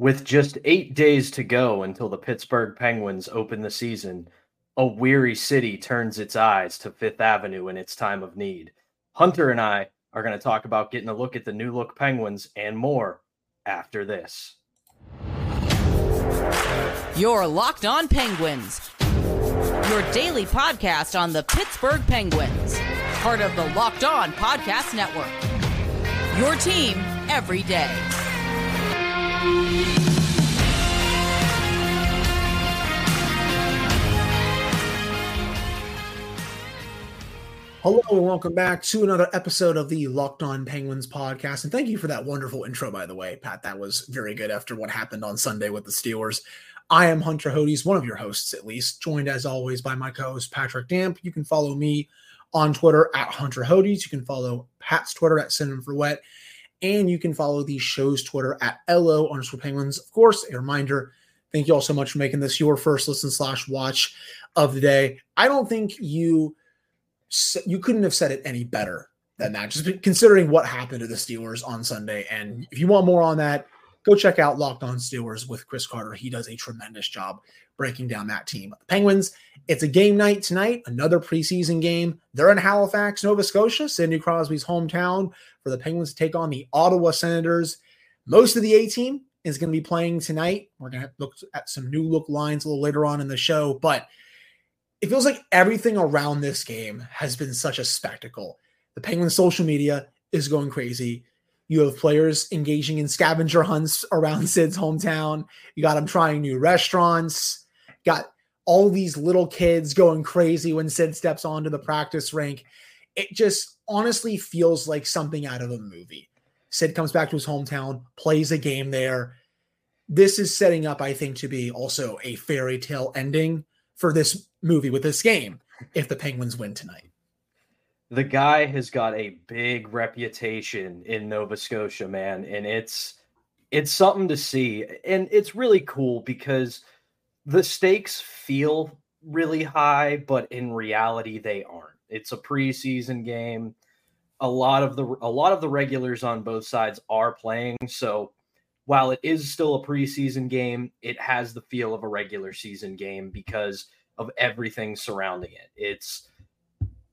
With just eight days to go until the Pittsburgh Penguins open the season, a weary city turns its eyes to Fifth Avenue in its time of need. Hunter and I are going to talk about getting a look at the new look Penguins and more after this. You're Locked On Penguins, your daily podcast on the Pittsburgh Penguins, part of the Locked On Podcast Network. Your team every day. Hello and welcome back to another episode of the Locked On Penguins podcast. And thank you for that wonderful intro, by the way, Pat. That was very good after what happened on Sunday with the Steelers. I am Hunter Hodes, one of your hosts at least, joined as always by my co-host Patrick Damp. You can follow me on Twitter at Hunter Hodes. You can follow Pat's Twitter at Synonym for Wet. And you can follow the show's Twitter at LO underscore penguins. Of course, a reminder, thank you all so much for making this your first listen slash watch of the day. I don't think you you couldn't have said it any better than that. Just considering what happened to the Steelers on Sunday, and if you want more on that, go check out Locked On Steelers with Chris Carter. He does a tremendous job breaking down that team. The Penguins, it's a game night tonight, another preseason game. They're in Halifax, Nova Scotia, Sidney Crosby's hometown, for the Penguins to take on the Ottawa Senators. Most of the A team is going to be playing tonight. We're going to look at some new look lines a little later on in the show, but it feels like everything around this game has been such a spectacle. The Penguins social media is going crazy. You have players engaging in scavenger hunts around Sid's hometown. You got them trying new restaurants. Got all these little kids going crazy when Sid steps onto the practice rink. It just honestly feels like something out of a movie. Sid comes back to his hometown, plays a game there. This is setting up, I think, to be also a fairy tale ending for this movie with this game if the Penguins win tonight. The guy has got a big reputation in Nova Scotia, man, and it's it's something to see. And it's really cool because the stakes feel really high, but in reality they aren't. It's a preseason game. A lot of the a lot of the regulars on both sides are playing, so while it is still a preseason game, it has the feel of a regular season game because of everything surrounding it. It's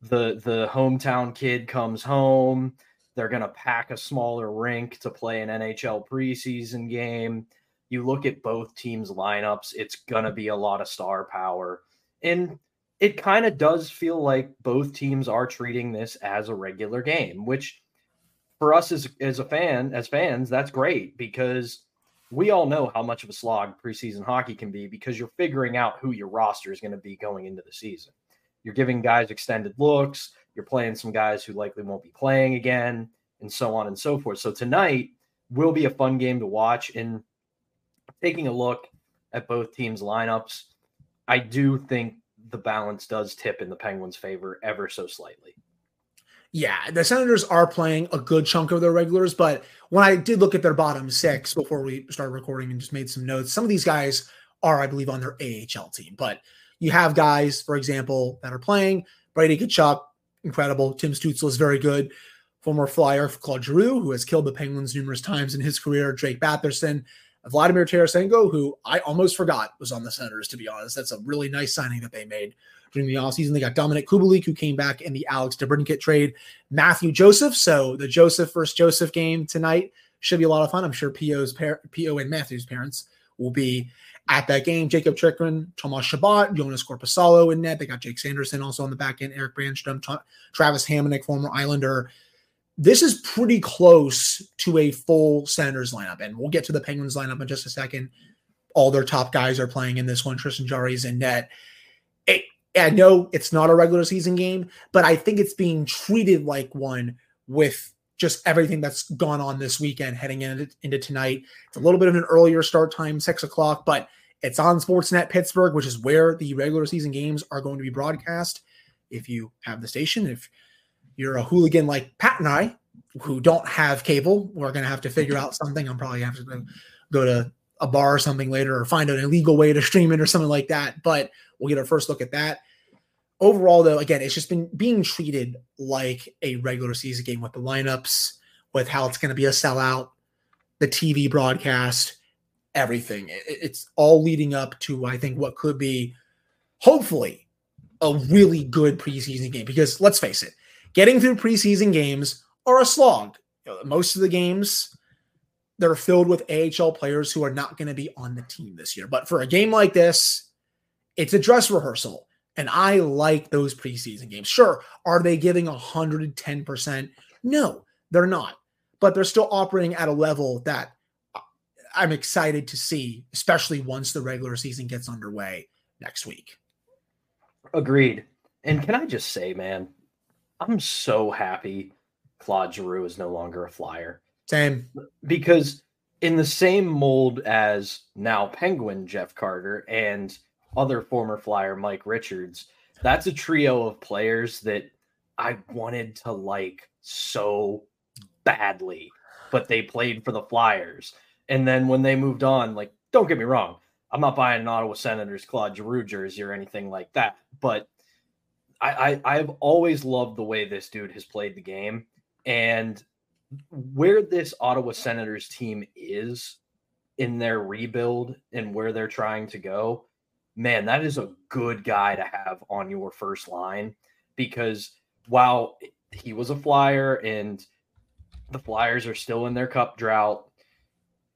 the the hometown kid comes home. They're going to pack a smaller rink to play an NHL preseason game. You look at both teams' lineups, it's going to be a lot of star power. And it kind of does feel like both teams are treating this as a regular game, which for us as, as a fan, as fans, that's great because we all know how much of a slog preseason hockey can be because you're figuring out who your roster is going to be going into the season. You're giving guys extended looks, you're playing some guys who likely won't be playing again, and so on and so forth. So tonight will be a fun game to watch. And taking a look at both teams' lineups, I do think the balance does tip in the Penguins' favor ever so slightly. Yeah, the Senators are playing a good chunk of their regulars, but when I did look at their bottom six before we started recording and just made some notes, some of these guys are, I believe, on their AHL team. But you have guys, for example, that are playing Brady Tkachuk, incredible. Tim Stützle is very good. Former flyer Claude Giroux, who has killed the Penguins numerous times in his career. Drake Batherson, Vladimir Tarasenko, who I almost forgot was on the Senators, to be honest. That's a really nice signing that they made during the offseason. They got Dominik Kubalik, who came back in the Alex DeBrincat trade. Mathieu Joseph. So the Joseph versus Joseph game tonight should be a lot of fun. I'm sure PO's par- PO and Mathieu's parents will be at that game. Jacob Chychrun, Thomas Chabot, Joonas Korpisalo in net. They got Jake Sanderson also on the back end, Erik Brännström, Travis Hamonic, former Islander this is pretty close to a full Senators lineup. And we'll get to the Penguins lineup in just a second. All their top guys are playing in this one. Tristan Jarry is in net. It, I know it's not a regular season game, but I think it's being treated like one with just everything that's gone on this weekend heading into, into tonight. It's a little bit of an earlier start time, six o'clock, but it's on Sportsnet Pittsburgh, which is where the regular season games are going to be broadcast. If you have the station, if you're a hooligan like Pat and I, who don't have cable, we're going to have to figure out something. I'm probably have to go to a bar or something later or find an illegal way to stream it or something like that. But we'll get our first look at that. Overall, though, again, it's just been being treated like a regular season game with the lineups, with how it's going to be a sellout, the TV broadcast. Everything. It's all leading up to, I think, what could be hopefully a really good preseason game. Because let's face it, getting through preseason games are a slog. You know, most of the games they're filled with AHL players who are not going to be on the team this year. But for a game like this, it's a dress rehearsal. And I like those preseason games. Sure, are they giving 110%? No, they're not. But they're still operating at a level that I'm excited to see, especially once the regular season gets underway next week. Agreed. And can I just say, man, I'm so happy Claude Giroux is no longer a flyer. Same. Because in the same mold as now Penguin Jeff Carter and other former flyer Mike Richards, that's a trio of players that I wanted to like so badly, but they played for the Flyers. And then when they moved on, like, don't get me wrong, I'm not buying an Ottawa Senators Claude Giroux jersey or anything like that, but I, I I've always loved the way this dude has played the game and where this Ottawa Senators team is in their rebuild and where they're trying to go. Man, that is a good guy to have on your first line because while he was a flyer and the Flyers are still in their cup drought,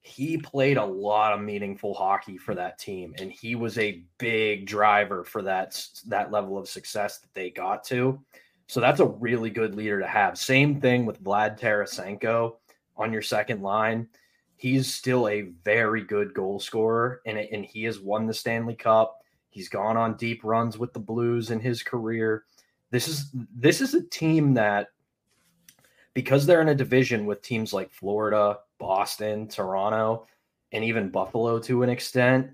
he played a lot of meaningful hockey for that team and he was a big driver for that that level of success that they got to. So that's a really good leader to have. Same thing with Vlad Tarasenko on your second line. He's still a very good goal scorer and, and he has won the Stanley Cup. He's gone on deep runs with the Blues in his career. This is this is a team that because they're in a division with teams like Florida Boston, Toronto, and even Buffalo to an extent,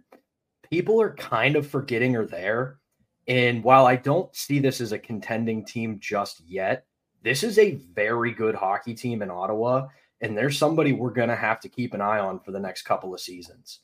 people are kind of forgetting are there. And while I don't see this as a contending team just yet, this is a very good hockey team in Ottawa. And there's somebody we're going to have to keep an eye on for the next couple of seasons.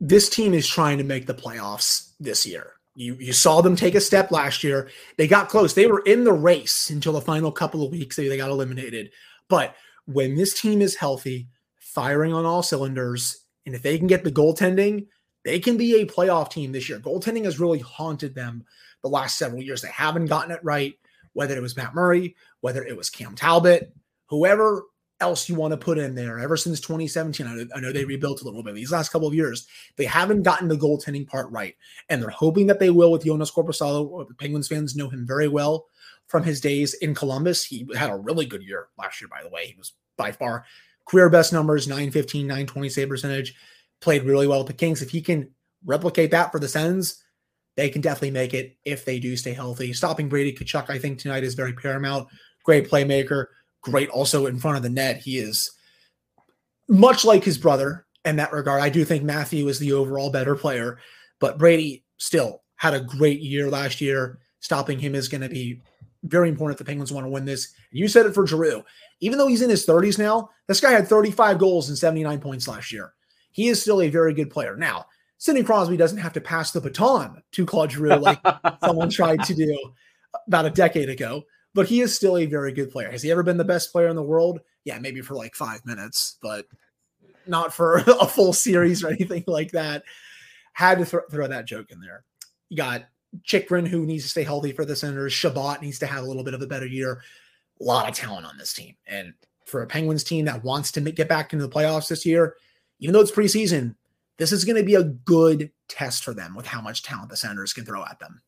This team is trying to make the playoffs this year. You, you saw them take a step last year. They got close. They were in the race until the final couple of weeks. They, they got eliminated. But when this team is healthy, firing on all cylinders. And if they can get the goaltending, they can be a playoff team this year. Goaltending has really haunted them the last several years. They haven't gotten it right, whether it was Matt Murray, whether it was Cam Talbot, whoever else you want to put in there. Ever since 2017, I know, I know they rebuilt a little bit. These last couple of years, they haven't gotten the goaltending part right, and they're hoping that they will with Joonas Korpisalo. The Penguins fans know him very well from his days in Columbus. He had a really good year last year, by the way. He was by far career best numbers 915, 920 save percentage. Played really well with the Kings. If he can replicate that for the Sens, they can definitely make it if they do stay healthy. Stopping Brady Tkachuk, I think tonight is very paramount. Great playmaker, great also in front of the net. He is much like his brother in that regard. I do think Matthew is the overall better player, but Brady still had a great year last year. Stopping him is going to be very important if the Penguins want to win this. You said it for Giroux. Even though he's in his 30s now, this guy had 35 goals and 79 points last year. He is still a very good player. Now, Sidney Crosby doesn't have to pass the baton to Claude Giroux like someone tried to do about a decade ago, but he is still a very good player. Has he ever been the best player in the world? Yeah, maybe for like five minutes, but not for a full series or anything like that. Had to th- throw that joke in there. You got Chychrun, who needs to stay healthy for the Senators. Chabot needs to have a little bit of a better year. A lot of talent on this team. And for a Penguins team that wants to get back into the playoffs this year, even though it's preseason, this is going to be a good test for them with how much talent the Senators can throw at them.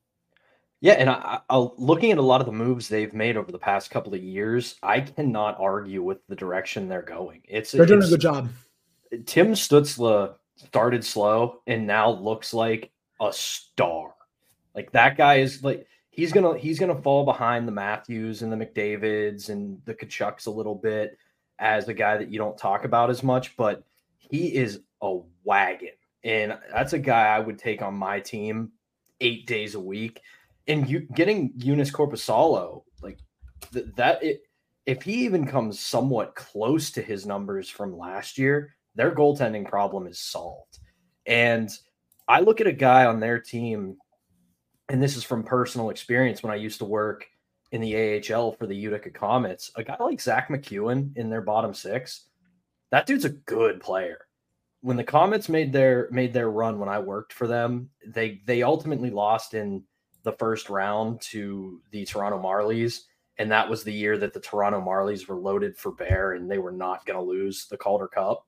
Yeah, and I, I, looking at a lot of the moves they've made over the past couple of years, I cannot argue with the direction they're going. It's they're doing it's, a good job. Tim Stützle started slow and now looks like a star. Like that guy is like he's gonna he's gonna fall behind the Matthews and the McDavid's and the Tkachuks a little bit as a guy that you don't talk about as much, but he is a wagon. And that's a guy I would take on my team eight days a week. And you getting Joonas Korpisalo, like th- that it, if he even comes somewhat close to his numbers from last year, their goaltending problem is solved. And I look at a guy on their team and this is from personal experience when I used to work in the AHL for the Utica Comets, a guy like Zack MacEwen in their bottom six, that dude's a good player. when the Comets made their made their run when I worked for them, they they ultimately lost in the first round to the Toronto Marlies, and that was the year that the Toronto Marlies were loaded for bear and they were not going to lose the Calder Cup.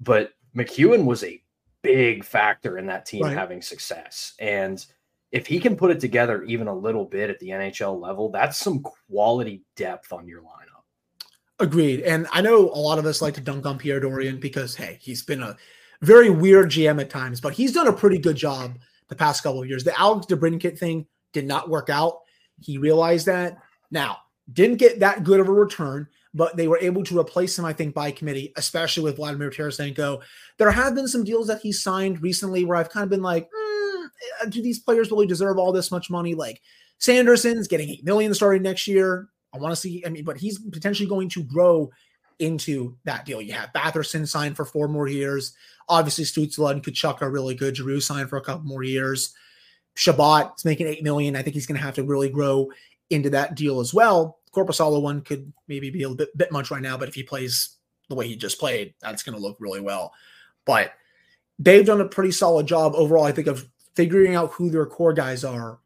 But MacEwen was a big factor in that team right. having success, and if he can put it together even a little bit at the NHL level, that's some quality depth on your lineup. Agreed. And I know a lot of us like to dunk on Pierre Dorion because, hey, he's been a very weird GM at times, but he's done a pretty good job the past couple of years. The Alex DeBrincat thing did not work out. He realized that. Now, didn't get that good of a return, but they were able to replace him, I think, by committee, especially with Vladimir Tarasenko. There have been some deals that he signed recently where I've kind of been like, mm, Uh, do these players really deserve all this much money? Like Sanderson's getting eight million starting next year. I want to see, I mean, but he's potentially going to grow into that deal. You have Batherson signed for four more years. Obviously, Stützle and Tkachuk are really good. Giroux signed for a couple more years. Chabot is making eight million. I think he's going to have to really grow into that deal as well. Korpisalo one could maybe be a bit, bit much right now, but if he plays the way he just played, that's going to look really well. But they've done a pretty solid job overall, I think, of figuring out who their core guys are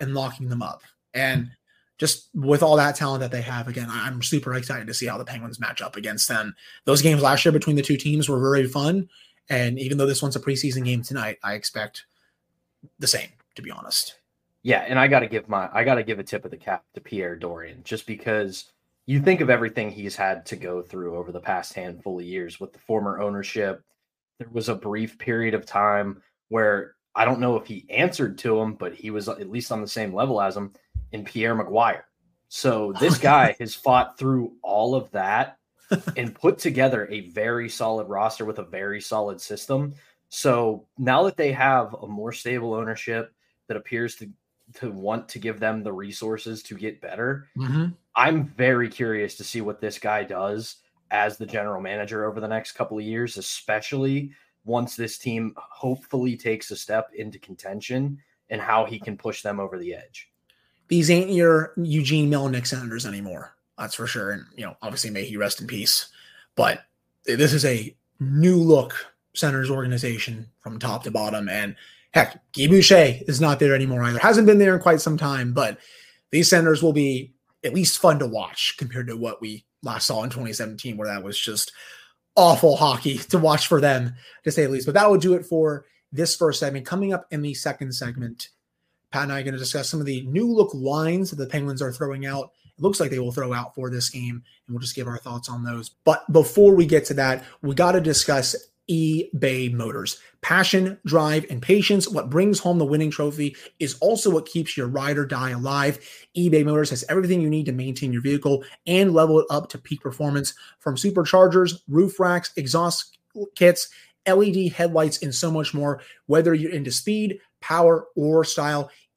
and locking them up. And just with all that talent that they have, again, I'm super excited to see how the Penguins match up against them. Those games last year between the two teams were very fun. And even though this one's a preseason game tonight, I expect the same, to be honest. Yeah, and I got to give my I got to give a tip of the cap to Pierre Dorion, just because you think of everything he's had to go through over the past handful of years with the former ownership. There was a brief period of time where I don't know if he answered to him, but he was at least on the same level as him in Pierre McGuire. So this guy has fought through all of that and put together a very solid roster with a very solid system. So now that they have a more stable ownership that appears to to want to give them the resources to get better, mm-hmm. I'm very curious to see what this guy does as the general manager over the next couple of years, especially once this team hopefully takes a step into contention and how he can push them over the edge these ain't your Eugene Melnyk Senators anymore. That's for sure. And, you know, obviously, may he rest in peace. But this is a new look Senators organization from top to bottom. And heck, Guy Boucher is not there anymore either. Hasn't been there in quite some time, but these Senators will be at least fun to watch compared to what we last saw in 2017, where that was just awful hockey to watch for them, to say the least. But that will do it for this first segment. Coming up in the second segment, Pat and I are going to discuss some of the new look lines that the Penguins are throwing out. It looks like they will throw out for this game, and we'll just give our thoughts on those. But before we get to that, we got to discuss eBay Motors. Passion, drive, and patience. What brings home the winning trophy is also what keeps your ride or die alive. eBay Motors has everything you need to maintain your vehicle and level it up to peak performance from superchargers, roof racks, exhaust kits, LED headlights, and so much more. Whether you're into speed, power, or style,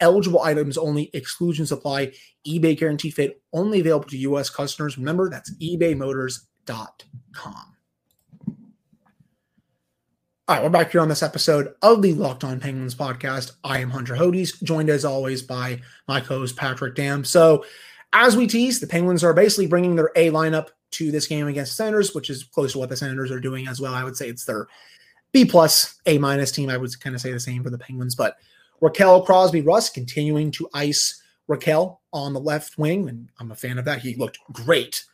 Eligible items only, exclusions apply. eBay guaranteed fit only available to U.S. customers. Remember, that's ebaymotors.com. All right, we're back here on this episode of the Locked On Penguins podcast. I am Hunter Hodes, joined as always by my co-host Patrick Damp. So, as we tease, the Penguins are basically bringing their A lineup to this game against the Senators, which is close to what the Senators are doing as well. I would say it's their B plus, A minus team. I would kind of say the same for the Penguins, but Rakell Crosby Rust continuing to ice Rakell on the left wing. And I'm a fan of that. He looked great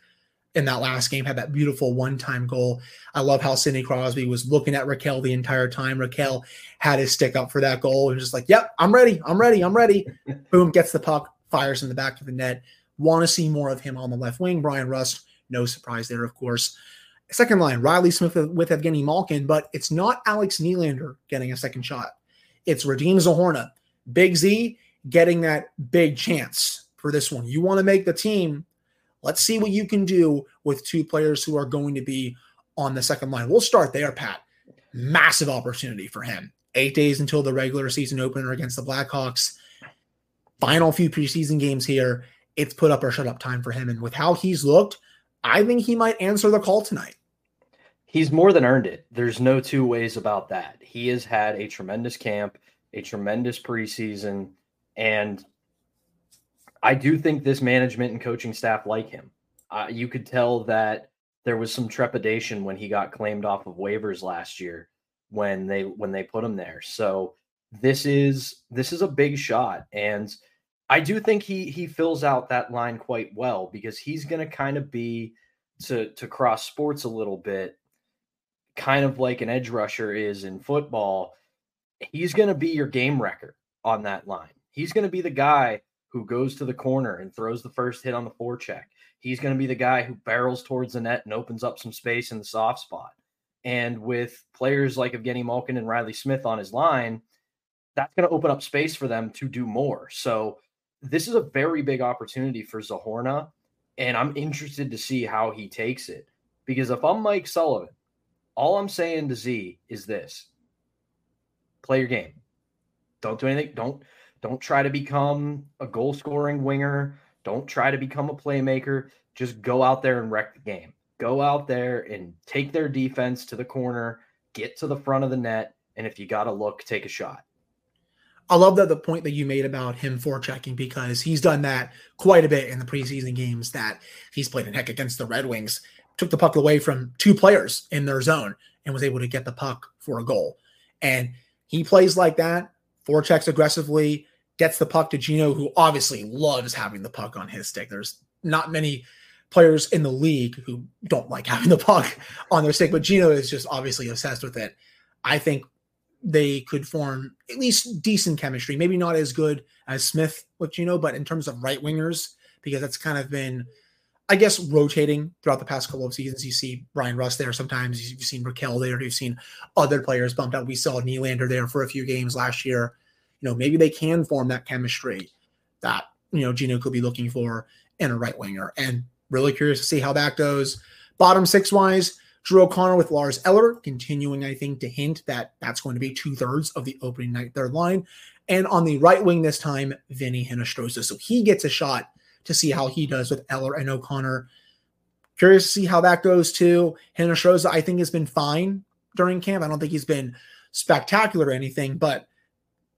in that last game, had that beautiful one time goal. I love how Sidney Crosby was looking at Rakell the entire time. Rakell had his stick up for that goal and just like, yep, I'm ready. I'm ready. I'm ready. Boom, gets the puck, fires in the back of the net. Want to see more of him on the left wing. Bryan Rust, no surprise there, of course. Second line, Reilly Smith with Evgeni Malkin, but it's not Alex Nylander getting a second shot. It's Radim Zohorna. Big Z getting that big chance for this one. You want to make the team. Let's see what you can do with two players who are going to be on the second line. We'll start there, Pat. Massive opportunity for him eight days until the regular season opener against the Blackhawks. Final few preseason games here. It's put up or shut up time for him. And with how he's looked, I think he might answer the call tonight. He's more than earned it. There's no two ways about that. He has had a tremendous camp, a tremendous preseason, and I do think this management and coaching staff like him. Uh, you could tell that there was some trepidation when he got claimed off of waivers last year when they when they put him there. So this is this is a big shot and I do think he he fills out that line quite well because he's going to kind of be to to cross sports a little bit kind of like an edge rusher is in football. He's going to be your game wrecker on that line. He's going to be the guy who goes to the corner and throws the first hit on the forecheck. He's going to be the guy who barrels towards the net and opens up some space in the soft spot. And with players like Evgeni Malkin and Reilly Smith on his line, that's going to open up space for them to do more. So this is a very big opportunity for Zohorna, and I'm interested to see how he takes it. Because if I'm Mike Sullivan, all I'm saying to Z is this: play your game. Don't do anything. Don't don't try to become a goal scoring winger. Don't try to become a playmaker. Just go out there and wreck the game. Go out there and take their defense to the corner, get to the front of the net, and if you got to look, take a shot. I love that the point that you made about him forechecking because he's done that quite a bit in the preseason games that he's played in heck against the Red Wings. Took the puck away from two players in their zone and was able to get the puck for a goal. And he plays like that, forechecks aggressively, gets the puck to Geno, who obviously loves having the puck on his stick. There's not many players in the league who don't like having the puck on their stick, but Geno is just obviously obsessed with it. I think they could form at least decent chemistry. Maybe not as good as Smith with Geno, but in terms of right wingers, because that's kind of been, I guess, rotating throughout the past couple of seasons. You see Bryan Rust there sometimes. You've seen Rakell there. You've seen other players bumped out. We saw Nylander there for a few games last year. You know, maybe they can form that chemistry that, you know, Geno could be looking for in a right winger. And really curious to see how that goes. Bottom six wise, Drew O'Connor with Lars Eller, continuing, I think, to hint that that's going to be two thirds of the opening night third line. And on the right wing this time, Vinnie Hinostroza. So he gets a shot to see how he does with Eller and O'Connor. Curious to see how that goes too. Hannah Hinostroza, I think, has been fine during camp. I don't think he's been spectacular or anything, but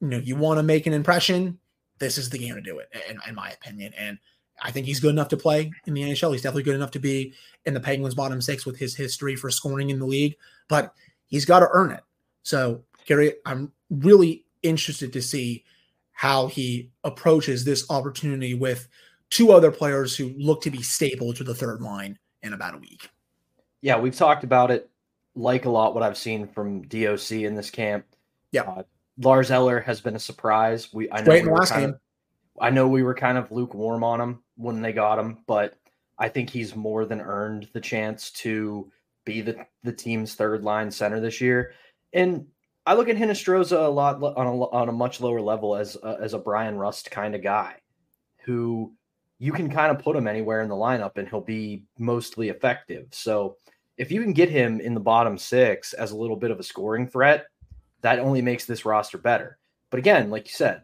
you know, you want to make an impression. This is the game to do it, in, in my opinion. And I think he's good enough to play in the NHL. He's definitely good enough to be in the Penguins' bottom six with his history for scoring in the league, but he's got to earn it. So, Gary, I'm really interested to see how he approaches this opportunity with two other players who look to be stable to the third line in about a week. Yeah, we've talked about it like a lot what I've seen from DOC in this camp. Yeah. Uh, Lars Eller has been a surprise. We I know Great we last game. Of, I know we were kind of lukewarm on him when they got him, but I think he's more than earned the chance to be the, the team's third line center this year. And I look at Hinostroza a lot on a, on a much lower level as a, as a Bryan Rust kind of guy who you can kind of put him anywhere in the lineup and he'll be mostly effective. So if you can get him in the bottom six as a little bit of a scoring threat, that only makes this roster better. But again, like you said,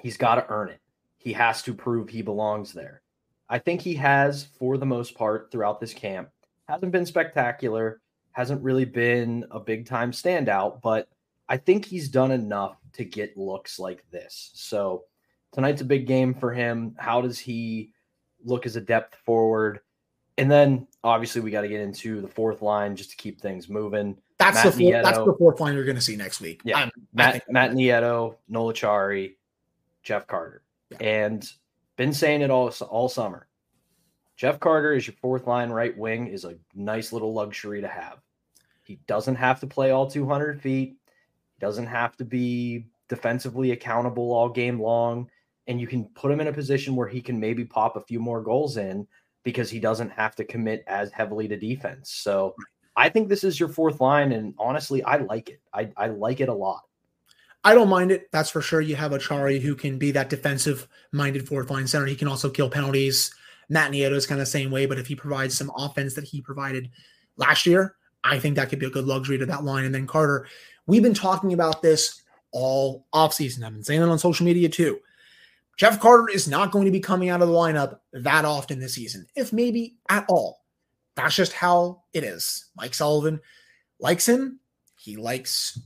he's got to earn it. He has to prove he belongs there. I think he has, for the most part, throughout this camp. Hasn't been spectacular, hasn't really been a big time standout, but I think he's done enough to get looks like this. So tonight's a big game for him. How does he look as a depth forward? And then obviously we got to get into the fourth line just to keep things moving. That's Matt the fourth, Nieto, that's the fourth line you're going to see next week. Yeah, Matt Matt Nieto, Noel Acciari, Jeff Carter, yeah. and been saying it all all summer. Jeff Carter is your fourth line right wing is a nice little luxury to have. He doesn't have to play all 200 feet. He doesn't have to be defensively accountable all game long. And you can put him in a position where he can maybe pop a few more goals in because he doesn't have to commit as heavily to defense. So I think this is your fourth line, and honestly, I like it. I, I like it a lot. I don't mind it. That's for sure. You have Acciari who can be that defensive minded fourth line center. He can also kill penalties. Matt Nieto is kind of the same way, but if he provides some offense that he provided last year, I think that could be a good luxury to that line. And then Carter, We've been talking about this all offseason. I've been saying it on social media too. Jeff Carter is not going to be coming out of the lineup that often this season, if maybe at all. That's just how it is. Mike Sullivan likes him. He likes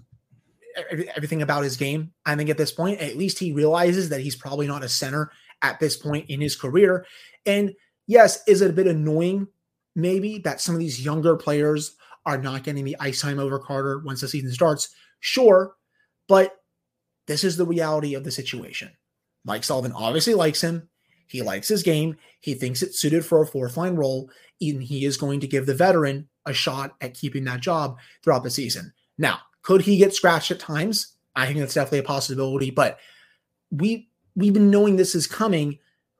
everything about his game. I think at this point, at least he realizes that he's probably not a center at this point in his career. And yes, is it a bit annoying maybe that some of these younger players are not getting the ice time over Carter once the season starts? Sure, but this is the reality of the situation. Mike Sullivan obviously likes him. He likes his game. He thinks it's suited for a fourth line role. And he is going to give the veteran a shot at keeping that job throughout the season. Now, could he get scratched at times? I think that's definitely a possibility, but we we've been knowing this is coming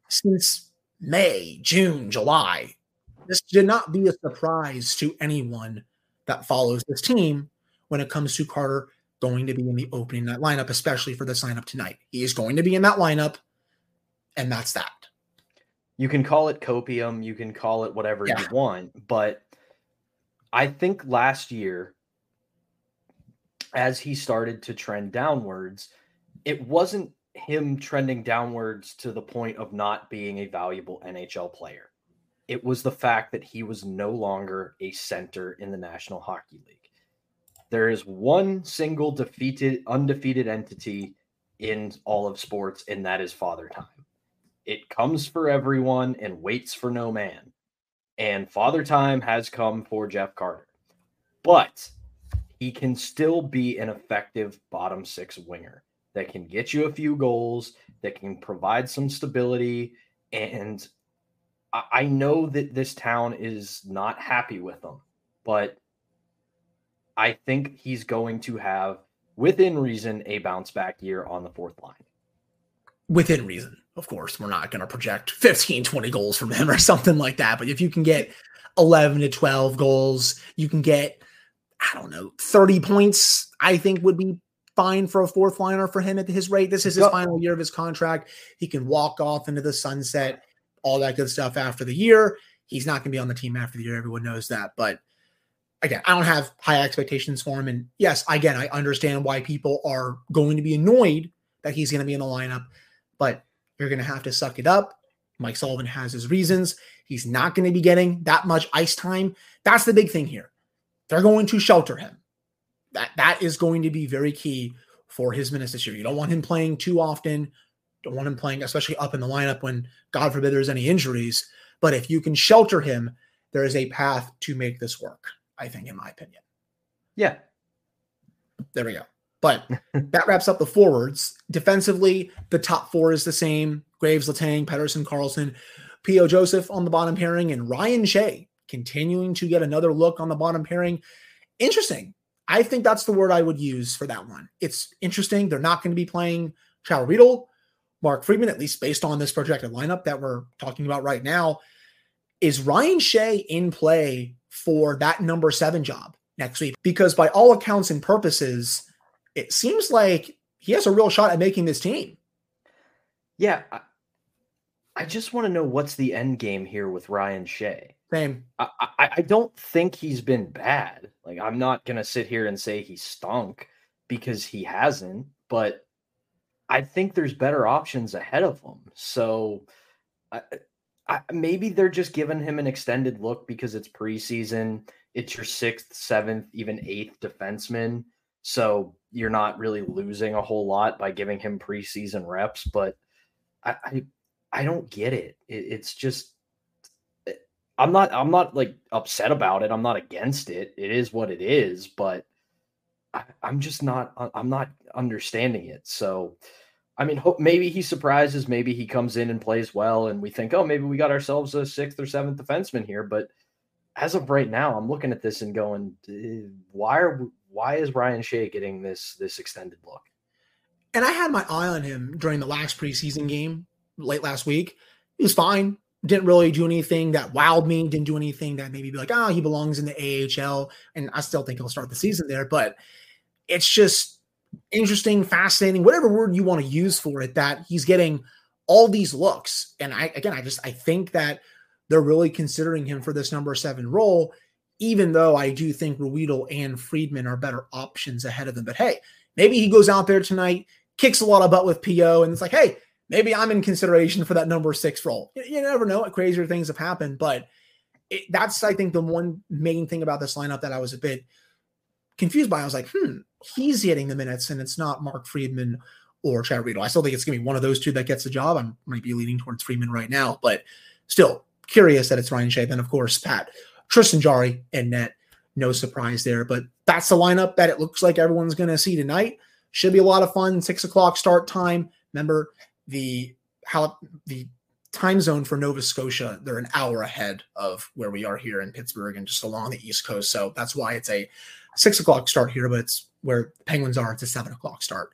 since May, June, July. This should not be a surprise to anyone that follows this team when it comes to Carter going to be in the opening night lineup, especially for the sign up tonight. He is going to be in that lineup, and that's that. You can call it copium, you can call it whatever yeah. you want, but I think last year, as he started to trend downwards, it wasn't him trending downwards to the point of not being a valuable NHL player. It was the fact that he was no longer a center in the National Hockey League. There is one single defeated, undefeated entity in all of sports, and that is Father Time. It comes for everyone and waits for no man. And Father Time has come for Jeff Carter. But he can still be an effective bottom six winger that can get you a few goals, that can provide some stability. And I know that this town is not happy with him, but I think he's going to have, within reason, a bounce back year on the fourth line. Within reason, of course. We're not going to project 15, 20 goals from him or something like that. But if you can get 11 to 12 goals, you can get, I don't know, 30 points, I think would be fine for a fourth liner for him at his rate. This is his final year of his contract. He can walk off into the sunset, all that good stuff after the year. He's not going to be on the team after the year. Everyone knows that. But again, I don't have high expectations for him. And yes, again, I understand why people are going to be annoyed that he's going to be in the lineup, but you're going to have to suck it up. Mike Sullivan has his reasons. He's not going to be getting that much ice time. That's the big thing here. They're going to shelter him. That that is going to be very key for his minutes this year. You don't want him playing too often. Don't want him playing, especially up in the lineup when God forbid there's any injuries. But if you can shelter him, there is a path to make this work. I think, in my opinion. Yeah. There we go. But that wraps up the forwards. Defensively, the top four is the same Graves, Letang, Pettersson, Karlsson, P.O. Joseph on the bottom pairing, and Ryan Shea continuing to get another look on the bottom pairing. Interesting. I think that's the word I would use for that one. It's interesting. They're not going to be playing Chad Ruhwedel, Mark Friedman, at least based on this projected lineup that we're talking about right now. Is Ryan Shea in play for that number seven job next week because by all accounts and purposes, it seems like he has a real shot at making this team. Yeah. I, I just want to know what's the end game here with Ryan Shea. Same. I, I, I don't think he's been bad. Like I'm not gonna sit here and say he stunk because he hasn't, but I think there's better options ahead of him. So I, Maybe they're just giving him an extended look because it's preseason. It's your sixth, seventh, even eighth defenseman. So you're not really losing a whole lot by giving him preseason reps. But I, I, I don't get it. it. It's just I'm not I'm not like upset about it. I'm not against it. It is what it is. But I, I'm just not I'm not understanding it. So I mean, maybe he surprises. Maybe he comes in and plays well, and we think, oh, maybe we got ourselves a sixth or seventh defenseman here. But as of right now, I'm looking at this and going, eh, why are why is Ryan Shea getting this this extended look? And I had my eye on him during the last preseason game late last week. He was fine. Didn't really do anything that wowed me. Didn't do anything that maybe be like, oh, he belongs in the AHL. And I still think he'll start the season there. But it's just interesting, fascinating, whatever word you want to use for it, that he's getting all these looks. And I, again, I just, I think that they're really considering him for this number seven role. even though I do think Ruhwedel and Friedman are better options ahead of them. But hey, maybe he goes out there tonight, kicks a lot of butt with PO, and it's like, hey, maybe I'm in consideration for that number six role. You, you never know. What crazier things have happened, but it, that's I think the one main thing about this lineup that I was a bit confused by. I was like, hmm, he's getting the minutes, and it's not Mark Friedman or Chad Ruhwedel. I still think it's going to be one of those two that gets the job. I might be leaning towards Friedman right now, but still curious that it's Ryan Shea. Then, of course, Pat Tristan Jarry, and net. No surprise there, but that's the lineup that it looks like everyone's going to see tonight. Should be a lot of fun. Six o'clock start time. Remember the how the time zone for Nova Scotia, they're an hour ahead of where we are here in Pittsburgh and just along the East Coast. So that's why it's a six o'clock start here, but it's where the Penguins are. It's a seven o'clock start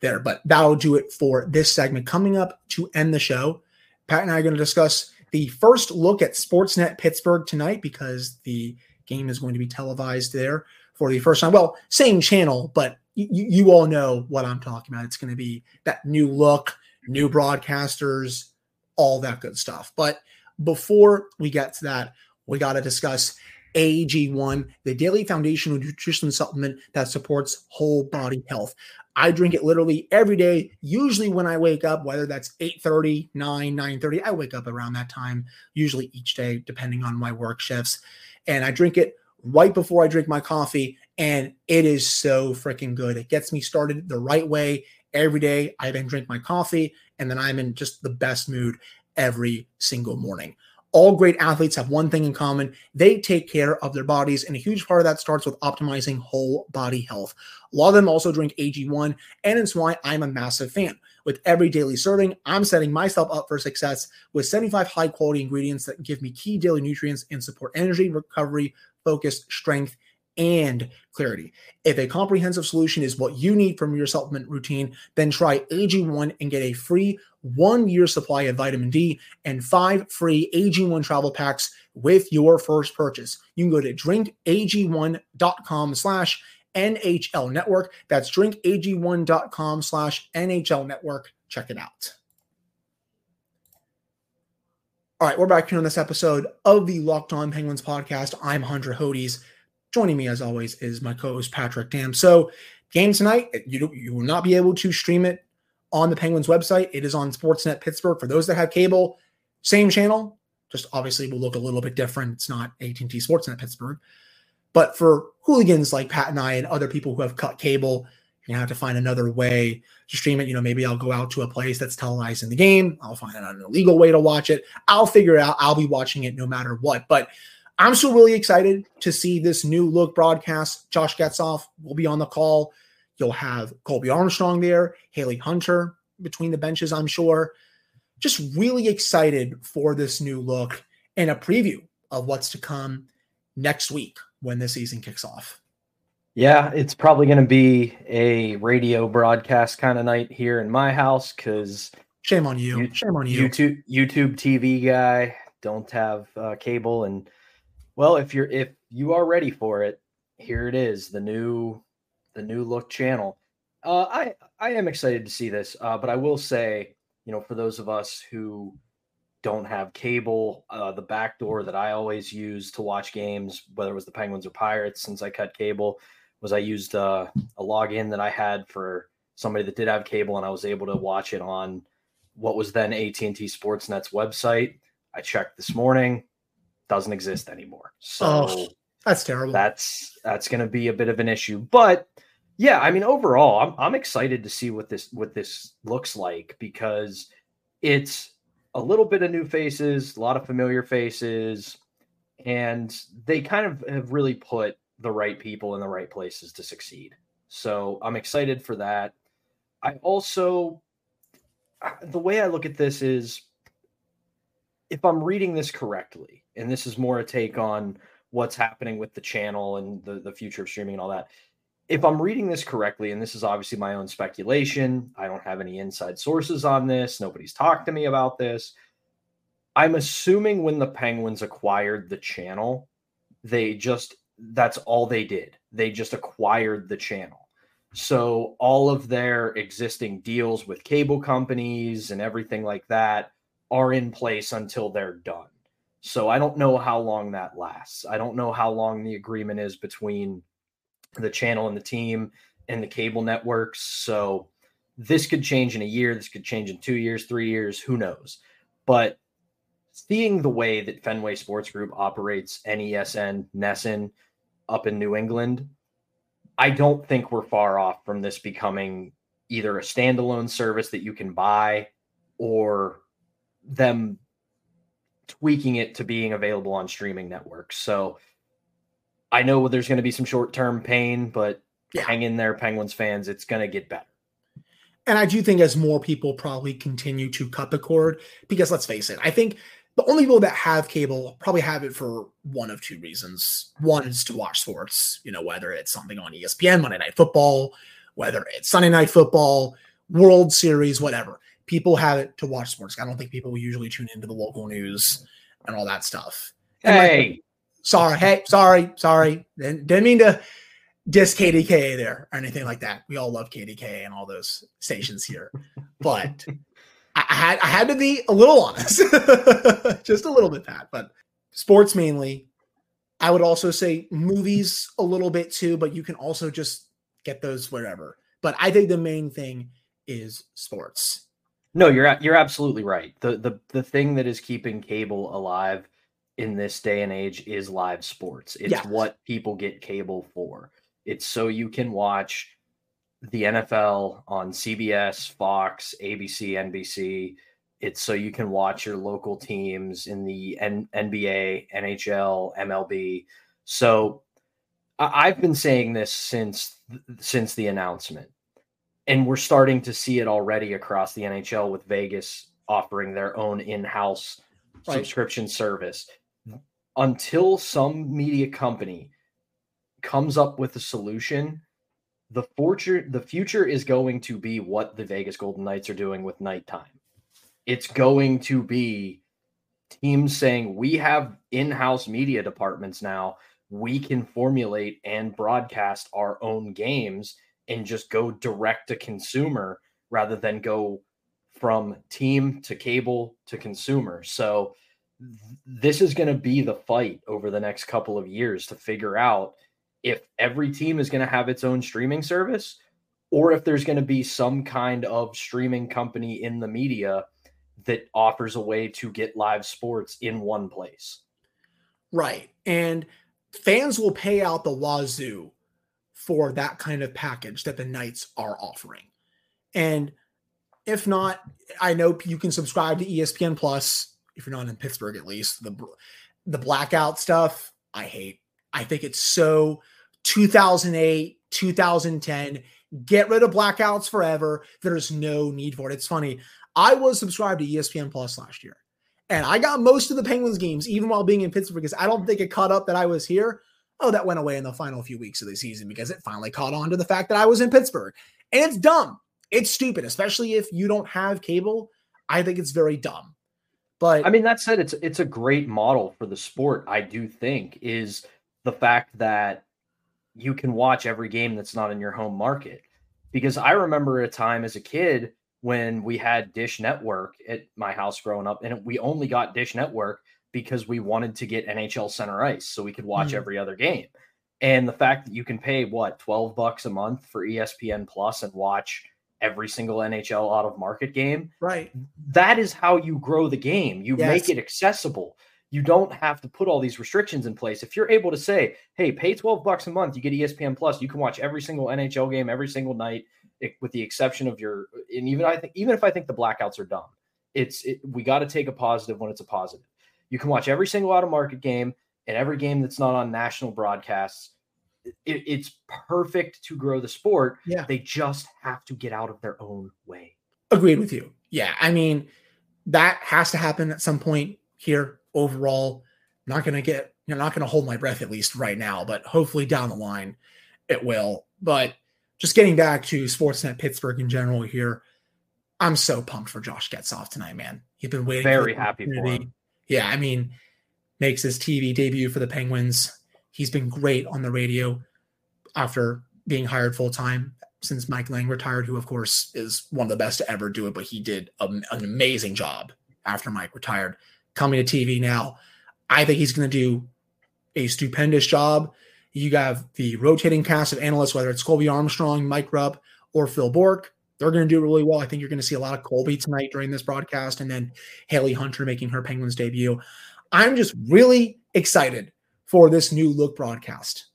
there. But that'll do it for this segment. Coming up to end the show, Pat and I are going to discuss the first look at Sportsnet Pittsburgh tonight because the game is going to be televised there for the first time. Well, same channel, but you, you all know what I'm talking about. It's going to be that new look, new broadcasters, all that good stuff. But before we get to that, we got to discuss AG1, the daily foundational nutrition supplement that supports whole body health. I drink it literally every day, usually when I wake up, whether that's 8:30, 9, 9:30. I wake up around that time, usually each day, depending on my work shifts. And I drink it right before I drink my coffee. And it is so freaking good. It gets me started the right way every day. I then drink my coffee, and then I'm in just the best mood every single morning all great athletes have one thing in common. They take care of their bodies and a huge part of that starts with optimizing whole body health. A lot of them also drink ag1 and it's why i'm a massive fan. With every daily serving i'm setting myself up for success with 75 high quality ingredients that give me key daily nutrients and support energy recovery focus strength and clarity. If a comprehensive solution is what you need from your supplement routine, then try AG1 and get a free one year supply of vitamin D and five free AG1 travel packs with your first purchase. You can go to drinkag1.com slash NHL network. That's drinkag1.com slash NHL network. Check it out. All right, we're back here on this episode of the Locked On Penguins podcast. I'm Hunter Hodes. Joining me, as always, is my co-host Patrick Damp. So, game tonight, you you will not be able to stream it on the Penguins website. It is on Sportsnet Pittsburgh for those that have cable. Same channel, just obviously will look a little bit different. It's not AT&T Sportsnet Pittsburgh, but for hooligans like Pat and I and other people who have cut cable, you have to find another way to stream it. You know, maybe I'll go out to a place that's televising the game. I'll find an illegal way to watch it. I'll figure it out. I'll be watching it no matter what. But I'm still really excited to see this new look broadcast. Josh Getzoff will be on the call. You'll have Colby Armstrong there, Haley Hunter between the benches, I'm sure. Just really excited for this new look and a preview of what's to come next week when the season kicks off. Yeah, it's probably going to be a radio broadcast kind of night here in my house because shame on you. you. Shame on you. YouTube YouTube TV guy don't have uh, cable and well, if you're if you are ready for it, here it is, the new the new look channel. Uh, I I am excited to see this, uh, but I will say, you know, for those of us who don't have cable, uh, the back door that I always use to watch games, whether it was the Penguins or Pirates, since I cut cable, was I used uh, a login that I had for somebody that did have cable, and I was able to watch it on what was then AT and T Sportsnet's website. I checked this morning doesn't exist anymore. So oh, that's terrible. That's that's going to be a bit of an issue. But yeah, I mean overall, I'm I'm excited to see what this what this looks like because it's a little bit of new faces, a lot of familiar faces, and they kind of have really put the right people in the right places to succeed. So I'm excited for that. I also the way I look at this is if I'm reading this correctly, and this is more a take on what's happening with the channel and the, the future of streaming and all that. If I'm reading this correctly, and this is obviously my own speculation, I don't have any inside sources on this, nobody's talked to me about this. I'm assuming when the Penguins acquired the channel, they just that's all they did. They just acquired the channel. So all of their existing deals with cable companies and everything like that are in place until they're done. So I don't know how long that lasts. I don't know how long the agreement is between the channel and the team and the cable networks. So this could change in a year, this could change in 2 years, 3 years, who knows. But seeing the way that Fenway Sports Group operates NESN, NESN up in New England, I don't think we're far off from this becoming either a standalone service that you can buy or them tweaking it to being available on streaming networks. So I know there's going to be some short term pain, but yeah. hang in there, Penguins fans. It's going to get better. And I do think as more people probably continue to cut the cord, because let's face it, I think the only people that have cable probably have it for one of two reasons. One is to watch sports, you know, whether it's something on ESPN, Monday Night Football, whether it's Sunday Night Football, World Series, whatever. People have it to watch sports. I don't think people usually tune into the local news and all that stuff. And hey, like, sorry, hey, sorry, sorry. Didn't, didn't mean to diss KDKA there or anything like that. We all love KDKA and all those stations here, but I, I had I had to be a little honest, just a little bit that. But sports mainly. I would also say movies a little bit too, but you can also just get those wherever. But I think the main thing is sports. No, you're you're absolutely right. The the the thing that is keeping cable alive in this day and age is live sports. It's yes. what people get cable for. It's so you can watch the NFL on CBS, Fox, ABC, NBC. It's so you can watch your local teams in the N- NBA, NHL, MLB. So I've been saying this since since the announcement, and we're starting to see it already across the NHL with Vegas offering their own in-house right. subscription service. Mm-hmm. Until some media company comes up with a solution, the future the future is going to be what the Vegas Golden Knights are doing with KnightTime. It's going to be teams saying we have in-house media departments now we can formulate and broadcast our own games and just go direct to consumer rather than go from team to cable to consumer. So this is going to be the fight over the next couple of years to figure out if every team is going to have its own streaming service or if there's going to be some kind of streaming company in the media that offers a way to get live sports in one place. Right. And fans will pay out the wazoo for that kind of package that the Knights are offering. And if not, I know you can subscribe to ESPN Plus if you're not in Pittsburgh at least. The the blackout stuff, I hate. I think it's so 2008, 2010. Get rid of blackouts forever. There's no need for it. It's funny. I was subscribed to ESPN Plus last year. And I got most of the Penguins games, even while being in Pittsburgh, because I don't think it caught up that I was here. Oh, that went away in the final few weeks of the season because it finally caught on to the fact that I was in Pittsburgh. And it's dumb. It's stupid, especially if you don't have cable. I think it's very dumb. But I mean, that said, it's it's a great model for the sport, I do think, is the fact that you can watch every game that's not in your home market. Because I remember a time as a kid when we had Dish Network at my house growing up, and we only got Dish Network because we wanted to get NHL Center Ice so we could watch mm. every other game. And the fact that you can pay what 12 bucks a month for ESPN Plus and watch every single NHL out of market game. Right. That is how you grow the game. You yes. make it accessible. You don't have to put all these restrictions in place. If you're able to say, "Hey, pay 12 bucks a month, you get ESPN Plus, you can watch every single NHL game every single night with the exception of your and even I think even if I think the blackouts are dumb, it's it, we got to take a positive when it's a positive. You can watch every single out of market game and every game that's not on national broadcasts. It, it's perfect to grow the sport. Yeah, they just have to get out of their own way. Agreed with you. Yeah, I mean that has to happen at some point here. Overall, I'm not going to get you're not going to hold my breath at least right now, but hopefully down the line it will. But just getting back to Sportsnet Pittsburgh in general here, I'm so pumped for Josh Getzoff tonight, man. He's been waiting. Very happy for him. Yeah, I mean, makes his TV debut for the Penguins. He's been great on the radio after being hired full time since Mike Lange retired, who of course is one of the best to ever do it, but he did a, an amazing job after Mike retired. Coming to TV now, I think he's going to do a stupendous job. You have the rotating cast of analysts, whether it's Colby Armstrong, Mike Rupp, or Phil Bourque. They're going to do really well. I think you're going to see a lot of Colby tonight during this broadcast, and then Haley Hunter making her Penguins debut. I'm just really excited for this new look broadcast.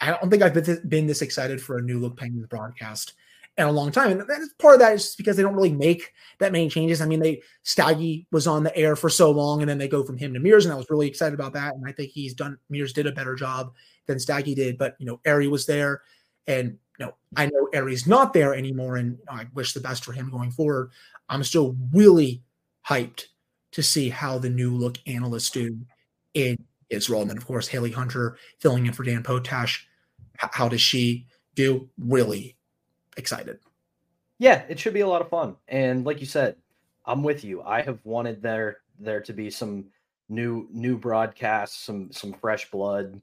I don't think I've been this excited for a new look Penguins broadcast in a long time. And that's part of that is because they don't really make that many changes. I mean, they Staggy was on the air for so long, and then they go from him to Mears, and I was really excited about that. And I think he's done Mears did a better job than Staggy did, but you know, Errey was there, and know, I know Errey's not there anymore, and I wish the best for him going forward. I'm still really hyped to see how the new look analysts do in Israel. And then, of course, Haley Hunter filling in for Dan Potash. how does she do? Really excited. Yeah, it should be a lot of fun. And like you said, I'm with you. I have wanted there there to be some new new broadcasts, some some fresh blood,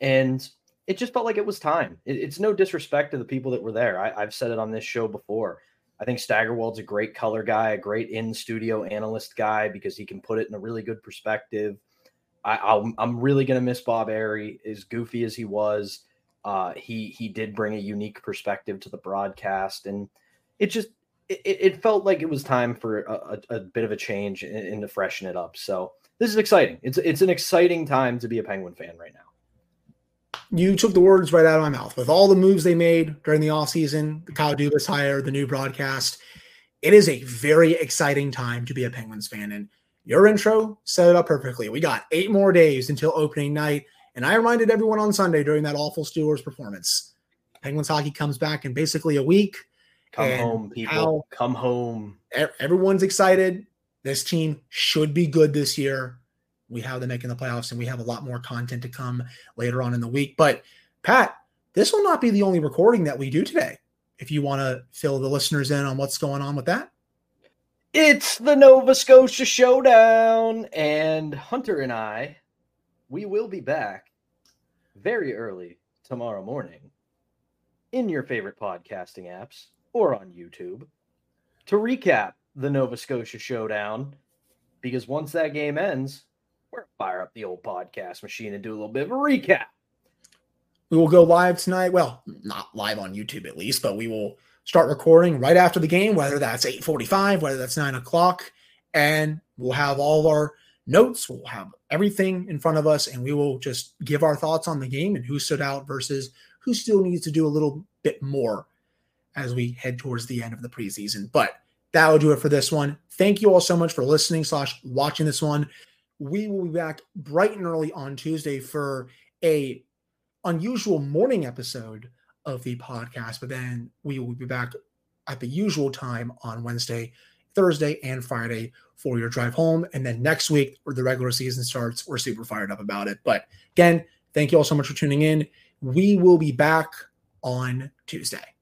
and it just felt like it was time. It, it's no disrespect to the people that were there. I, I've said it on this show before. I think Steigerwald's a great color guy, a great in studio analyst guy because he can put it in a really good perspective. I, am really going to miss Bob Errey, as goofy as he was. Uh, he he did bring a unique perspective to the broadcast, and it just it, it felt like it was time for a, a, a bit of a change and, to freshen it up. So this is exciting. It's it's an exciting time to be a Penguin fan right now. You took the words right out of my mouth. With all the moves they made during the offseason, the Kyle Dubas hire, the new broadcast, it is a very exciting time to be a Penguins fan. And your intro set it up perfectly. We got eight more days until opening night. And I reminded everyone on Sunday during that awful Steelers performance Penguins hockey comes back in basically a week. Come home, people. Come home. Everyone's excited. This team should be good this year. We have them making the playoffs, and we have a lot more content to come later on in the week. But, Pat, this will not be the only recording that we do today. If you want to fill the listeners in on what's going on with that. It's the Nova Scotia Showdown, and Hunter and I, we will be back very early tomorrow morning in your favorite podcasting apps or on YouTube to recap the Nova Scotia Showdown. Because once that game ends, we're fire up the old podcast machine and do a little bit of a recap. We will go live tonight. Well, not live on YouTube at least, but we will start recording right after the game, whether that's 8:45, whether that's nine o'clock, and we'll have all of our notes. We'll have everything in front of us, and we will just give our thoughts on the game and who stood out versus who still needs to do a little bit more as we head towards the end of the preseason. But that will do it for this one. Thank you all so much for listening slash watching this one. We will be back bright and early on Tuesday for a unusual morning episode of the podcast. But then we will be back at the usual time on Wednesday, Thursday, and Friday for your drive home. And then next week, where the regular season starts, we're super fired up about it. But again, thank you all so much for tuning in. We will be back on Tuesday.